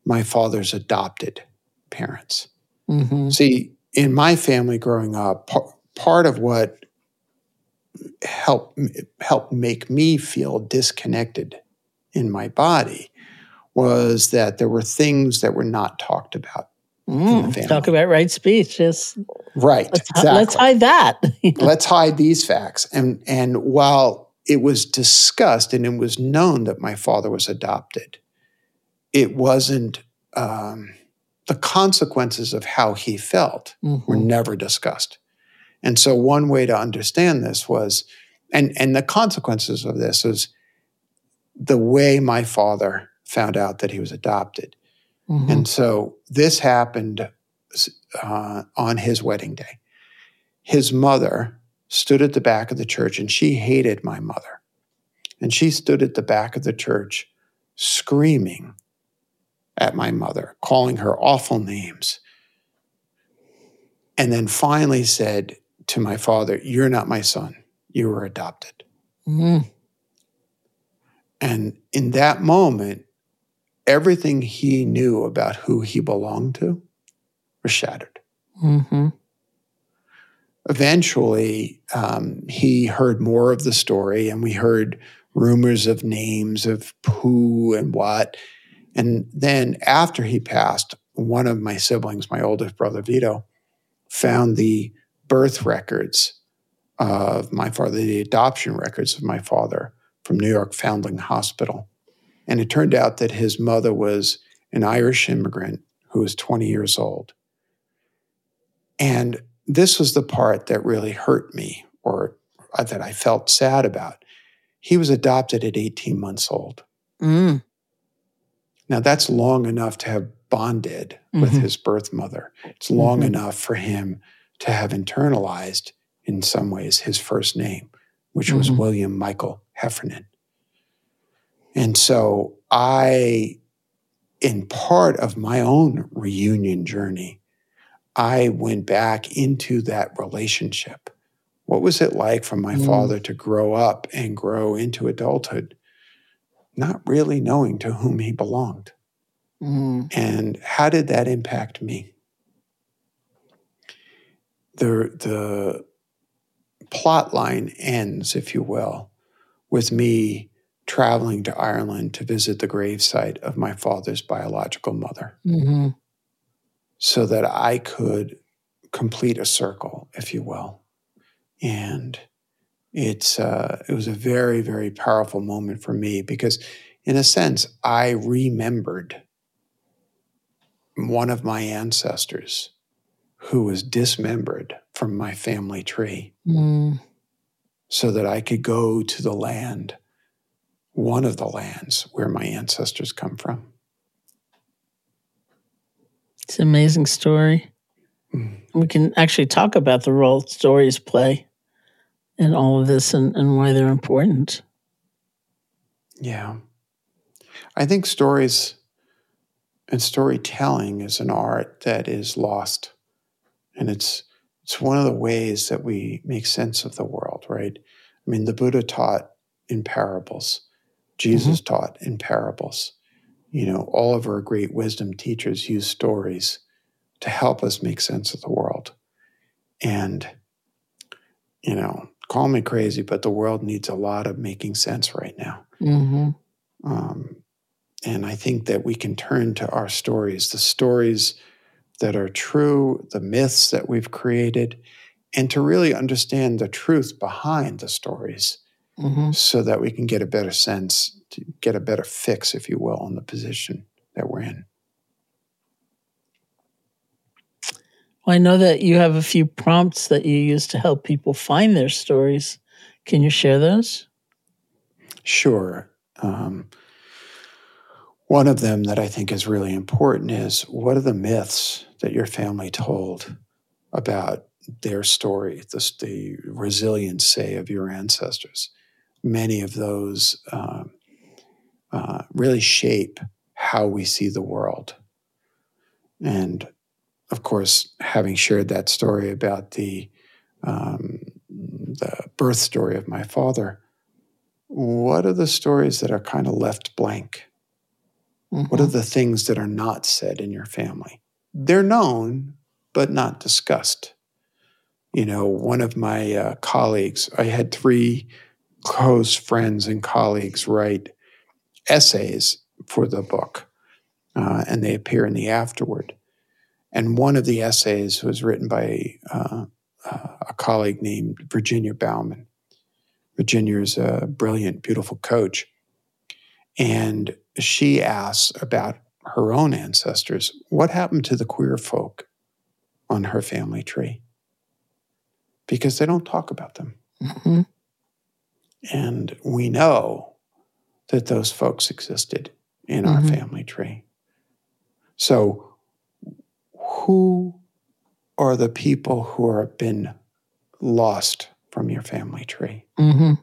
my father's adopted parents. Mhm. See, in my family growing up, par- part of what helped helped make me feel disconnected in my body was that there were things that were not talked about Mm, talk about right speech. Yes. Right. Let's, exactly. let's hide that. [LAUGHS] let's hide these facts. And and while it was discussed and it was known that my father was adopted, it wasn't um, the consequences of how he felt mm-hmm. were never discussed. And so one way to understand this was, and and the consequences of this is the way my father found out that he was adopted Mm-hmm. And so this happened uh, on his wedding day. His mother stood at the back of the church and she hated my mother. And she stood at the back of the church screaming at my mother, calling her awful names. And then finally said to my father, You're not my son. You were adopted. Mm-hmm. And in that moment, everything he knew about who he belonged to was shattered. Mm-hmm. Eventually, um, he heard more of the story, and we heard rumors of names of who and what. And then after he passed, one of my siblings, my oldest brother Vito, found the birth records of my father, the adoption records of my father from New York Foundling Hospital. And it turned out that his mother was an Irish immigrant who was 20 years old. And this was the part that really hurt me or that I felt sad about. He was adopted at 18 months old. Mm. Now, that's long enough to have bonded mm-hmm. with his birth mother. It's long mm-hmm. enough for him to have internalized, in some ways, his first name, which mm-hmm. was William Michael Heffernan. And so I, in part of my own reunion journey, I went back into that relationship. What was it like for my mm. father to grow up and grow into adulthood, not really knowing to whom he belonged? Mm. And how did that impact me? The, the plot line ends, if you will, with me traveling to Ireland to visit the gravesite of my father's biological mother mm-hmm. So that I could complete a circle, if you will. And it's uh, it was a very, very powerful moment for me because, in a sense, I remembered one of my ancestors who was dismembered from my family tree mm. so that I could go to the land one of the lands where my ancestors come from. It's an amazing story. We can actually talk about the role stories play in all of this and, and why they're important. Yeah. I think stories and storytelling is an art that is lost. And it's it's one of the ways that we make sense of the world, right? I mean, the Buddha taught in parables. Jesus mm-hmm. taught in parables. You know, all of our great wisdom teachers use stories to help us make sense of the world. And, you know, call me crazy, but the world needs a lot of making sense right now. Mm-hmm. Um, and I think that we can turn to our stories, the stories that are true, the myths that we've created, and to really understand the truth behind the stories mm-hmm. so that we can get a better sense, to get a better fix, if you will, on the position that we're in. Well, I know that you have a few prompts that you use to help people find their stories. Can you share those? Sure. Um, one of them that I think is really important is what are the myths that your family told about their story, the, the resilience, say, of your ancestors? many of those uh, uh, really shape how we see the world. And of course, having shared that story about the um, the birth story of my father, what are the stories that are kind of left blank? Mm-hmm. What are mm-hmm. the things that are not said in your family? They're known, but not discussed. You know, one of my uh, colleagues, I had three close friends and colleagues write essays for the book, uh, and they appear in the afterword. And one of the essays was written by uh, uh, a colleague named Virginia Bauman. Virginia is a brilliant, beautiful coach. And she asks about her own ancestors what happened to the queer folk on her family tree? Because they don't talk about them. Mm-hmm. And we know that those folks existed in mm-hmm. our family tree. So, who are the people who have been lost from your family tree? Mm-hmm.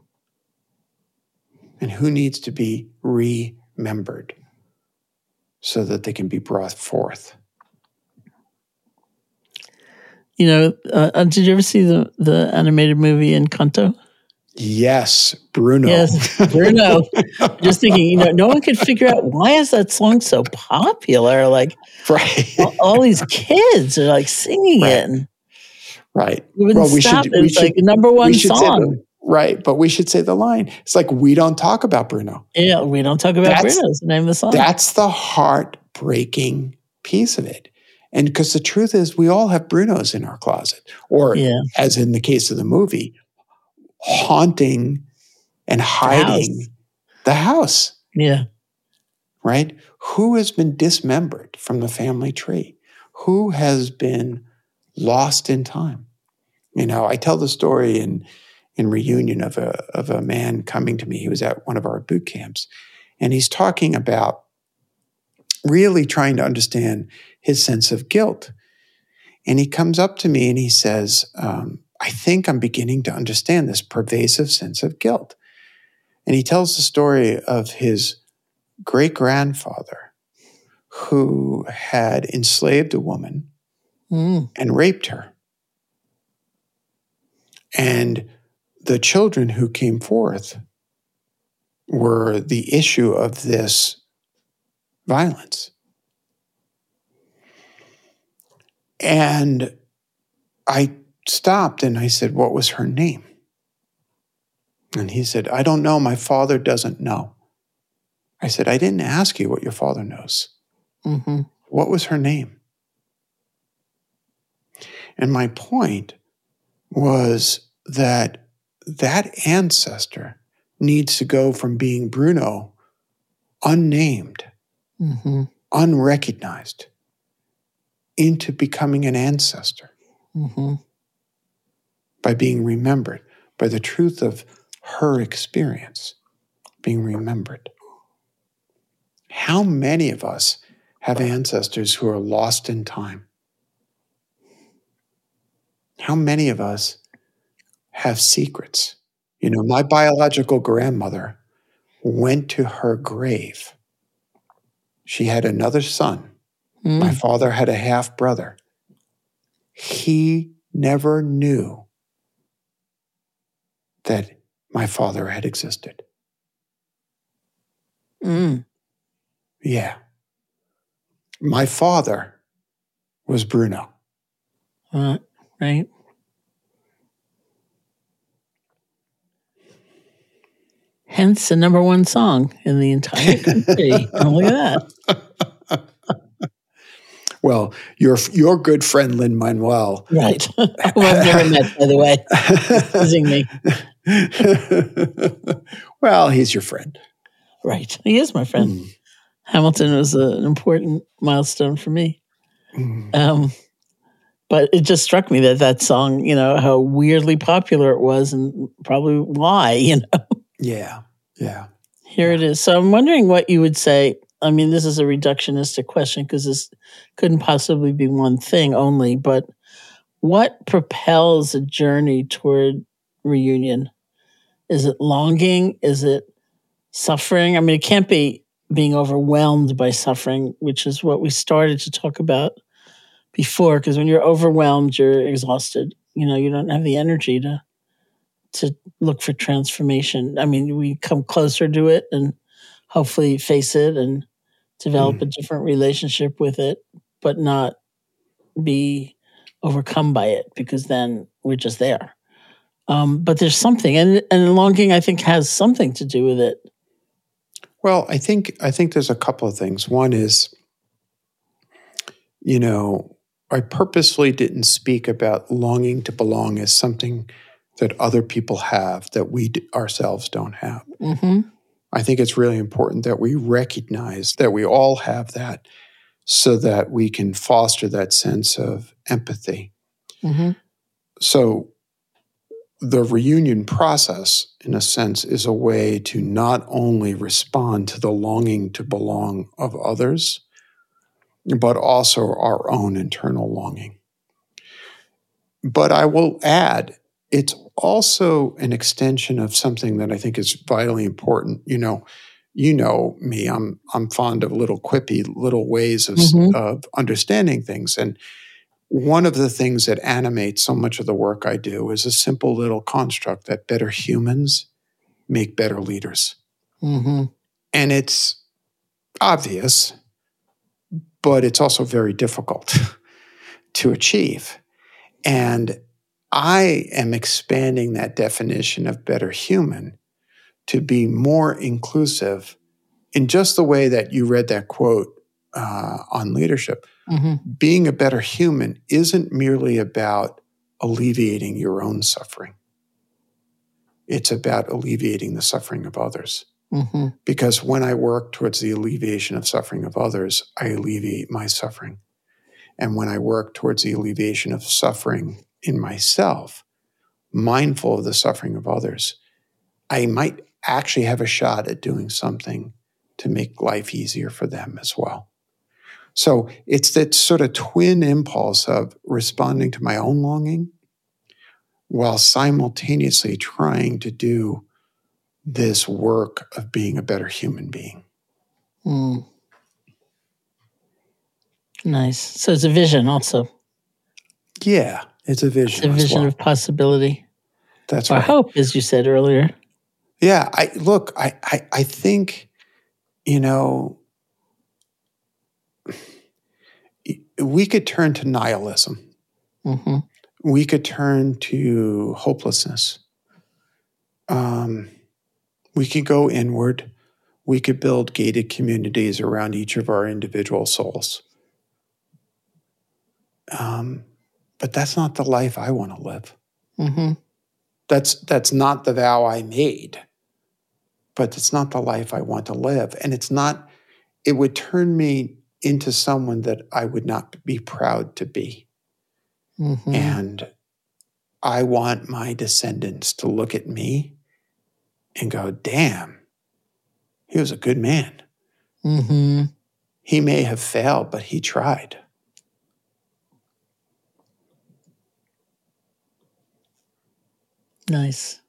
And who needs to be remembered so that they can be brought forth? You know, uh, uh did you ever see the, the animated movie Encanto? Yes, Bruno. Yes, Bruno. Just thinking, you know, no one could figure out why is that song so popular? Like, [LAUGHS] right. all, all these kids are like singing right. it. Right. Well, we should. We should, like number one song. right, but we should say the line. It's like we don't talk about Bruno. Yeah, we don't talk about that's, Bruno. Is the name of the song. That's the heartbreaking piece of it. And because the truth is, we all have Brunos in our closet, or yeah. as in the case of the movie, haunting and hiding the house. the house. Yeah. Right? Who has been dismembered from the family tree? Who has been lost in time? You know, I tell the story in in reunion of a of a man coming to me. He was at one of our boot camps, and he's talking about really trying to understand his sense of guilt. And he comes up to me and he says, um, I think I'm beginning to understand this pervasive sense of guilt. And he tells the story of his great grandfather who had enslaved a woman mm. and raped her. And the children who came forth were the issue of this violence. And I stopped and I said, What was her name? And he said, I don't know. My father doesn't know. I said, I didn't ask you what your father knows. Mm-hmm. What was her name? And my point was that that ancestor needs to go from being Bruno, unnamed, mm-hmm. unrecognized, into becoming an ancestor. Mm-hmm by being remembered, by the truth of her experience being remembered. How many of us have ancestors who are lost in time? How many of us have secrets? You know, my biological grandmother went to her grave. She had another son. Mm. My father had a half brother. He never knew that my father had existed. Mm. Yeah. My father was Bruno. Uh, right. Hence the number one song in the entire [LAUGHS] country. oh, look at that. [LAUGHS] Well, your your good friend Lin Manuel, right? Who [LAUGHS] I've never met, by the way, me. [LAUGHS] well, he's your friend. Right. He is my friend. Mm. Hamilton was a, an important milestone for me. Mm. Um, but it just struck me that that song, you know, how weirdly popular it was and probably why, [LAUGHS] you know. Yeah. Yeah. Here yeah. it is. So I'm wondering what you would say. I mean, this is a reductionistic question because this couldn't possibly be one thing only, but what propels a journey toward reunion? Is it longing? Is it suffering? I mean, it can't be being overwhelmed by suffering, which is what we started to talk about before. Because when you're overwhelmed, you're exhausted. You know, you don't have the energy to to look for transformation. I mean, we come closer to it and hopefully face it and develop mm. a different relationship with it, but not be overcome by it because then we're just there. Um, but there's something, and and longing, I think, has something to do with it. Well, I think I think there's a couple of things. One is, you know, I purposely didn't speak about longing to belong as something that other people have that we ourselves don't have. Mm-hmm. I think it's really important that we recognize that we all have that so that we can foster that sense of empathy. Mm-hmm. So, the reunion process, in a sense, is a way to not only respond to the longing to belong of others, but also our own internal longing. But I will add, it's also an extension of something that I think is vitally important. You know, you know me. I'm I'm fond of little quippy little ways of, mm-hmm. of understanding things, and one of the things that animates so much of the work I do is a simple little construct that better humans make better leaders, mm-hmm. and it's obvious but it's also very difficult [LAUGHS] to achieve. And I am expanding that definition of better human to be more inclusive in just the way that you read that quote uh, on leadership. Mm-hmm. Being a better human isn't merely about alleviating your own suffering, it's about alleviating the suffering of others. Mm-hmm. Because when I work towards the alleviation of suffering of others, I alleviate my suffering. And when I work towards the alleviation of suffering in myself, mindful of the suffering of others, I might actually have a shot at doing something to make life easier for them as well. So it's that sort of twin impulse of responding to my own longing while simultaneously trying to do this work of being a better human being. Mm. Nice. So it's a vision also. Yeah, it's a vision. It's a vision well. of possibility. That's or right. hope, as you said earlier. Yeah, I look, I I, I think, you know, we could turn to nihilism. Mm-hmm. We could turn to hopelessness. Um, we could go inward. We could build gated communities around each of our individual souls. Um, but that's not the life I want to live. Mm-hmm. That's that's not the vow I made. But it's not the life I want to live, and it's not. It would turn me into someone that I would not be proud to be. Mm-hmm. And I want my descendants to look at me and go, damn, he was a good man. Mm-hmm. He may have failed, but he tried. Nice.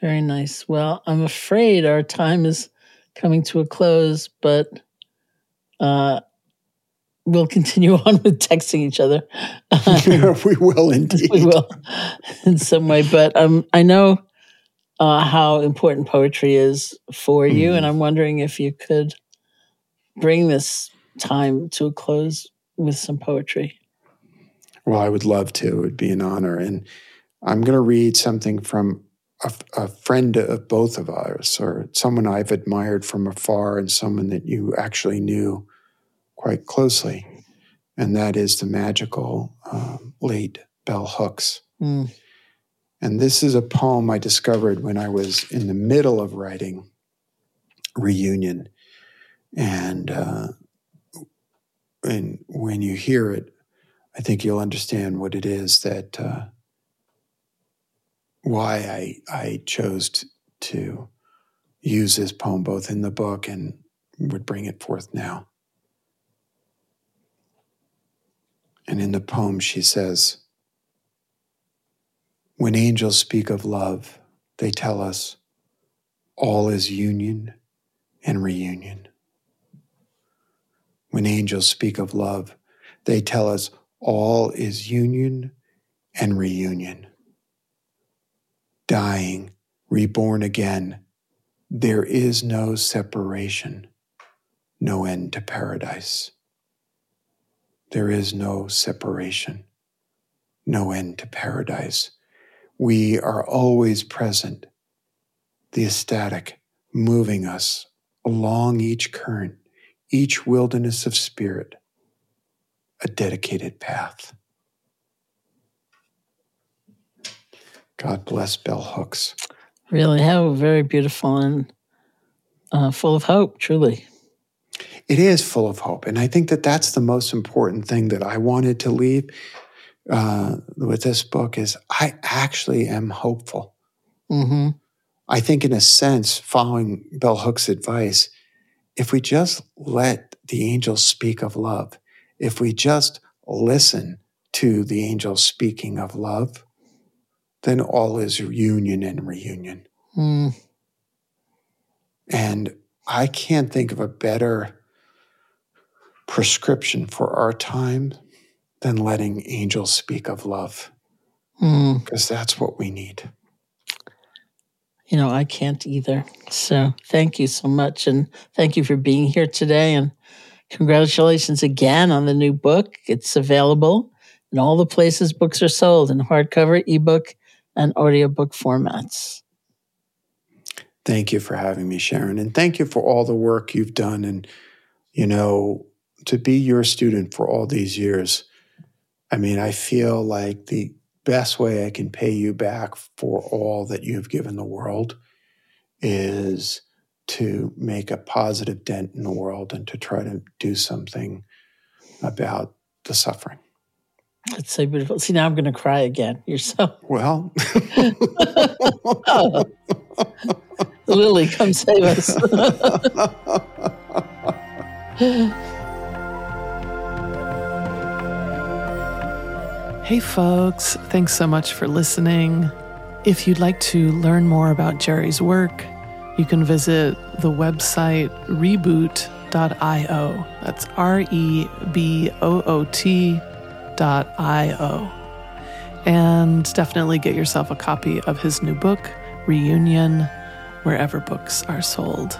Very nice. Well, I'm afraid our time is coming to a close, but uh, we'll continue [LAUGHS] on with texting each other. [LAUGHS] we will [LAUGHS] indeed. we will in some way. But um, I know uh, how important poetry is for you. And mm-hmm. I'm wondering if you could bring this time to a close with some poetry. Well, I would love to. It would be an honor. And I'm going to read something from a, a, friend of both of ours, or someone I've admired from afar, and someone that you actually knew quite closely. And that is the magical um, late Bell Hooks. Mm. And this is a poem I discovered when I was in the middle of writing Reunion. And, uh, and when you hear it, I think you'll understand what it is that uh, why I, I chose to, use this poem both in the book and would bring it forth now. And in the poem, she says, when angels speak of love, they tell us all is union and reunion. When angels speak of love, they tell us all is union and reunion. Dying, reborn again, there is no separation, no end to paradise. There is no separation, no end to paradise we are always present, the ecstatic, moving us along each current, each wilderness of spirit. a dedicated path. God bless bell hooks. Really, how very beautiful and uh, full of hope, truly. It is full of hope. And I think that that's the most important thing that I wanted to leave uh, with this book is I actually am hopeful. Mm-hmm. I think, in a sense, following Bell Hook's advice, if we just let the angels speak of love, if we just listen to the angels speaking of love, then all is union and reunion. Mm. And I can't think of a better prescription for our time than letting angels speak of love, Mm. because that's what we need. You know, I can't either. So thank you so much. And thank you for being here today. And congratulations again on the new book. It's available in all the places books are sold in hardcover, ebook, and audiobook formats. Thank you for having me, Sharon. And thank you for all the work you've done. And, you know, to be your student for all these years, I mean, I feel like the best way I can pay you back for all that you've given the world is to make a positive dent in the world and to try to do something about the suffering. It's so beautiful. See, now I'm going to cry again. You're so. Well, Oh. [LAUGHS] Lily, come save us. [LAUGHS] Hey, folks, thanks so much for listening. If you'd like to learn more about Jerry's work, you can visit the website reboot.io. That's R E B O O T dot I O. And definitely get yourself a copy of his new book, Reunion, wherever books are sold.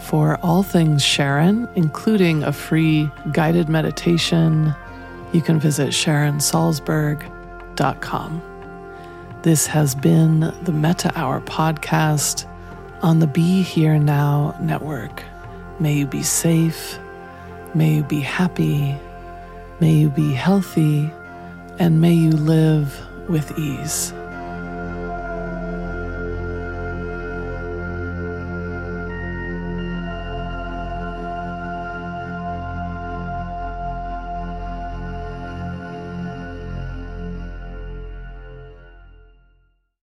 For all things Sharon, including a free guided meditation, you can visit SharonSalzberg.com. This has been the Metta Hour podcast on the Be Here Now network. May you be safe, may you be happy, may you be healthy, and may you live with ease.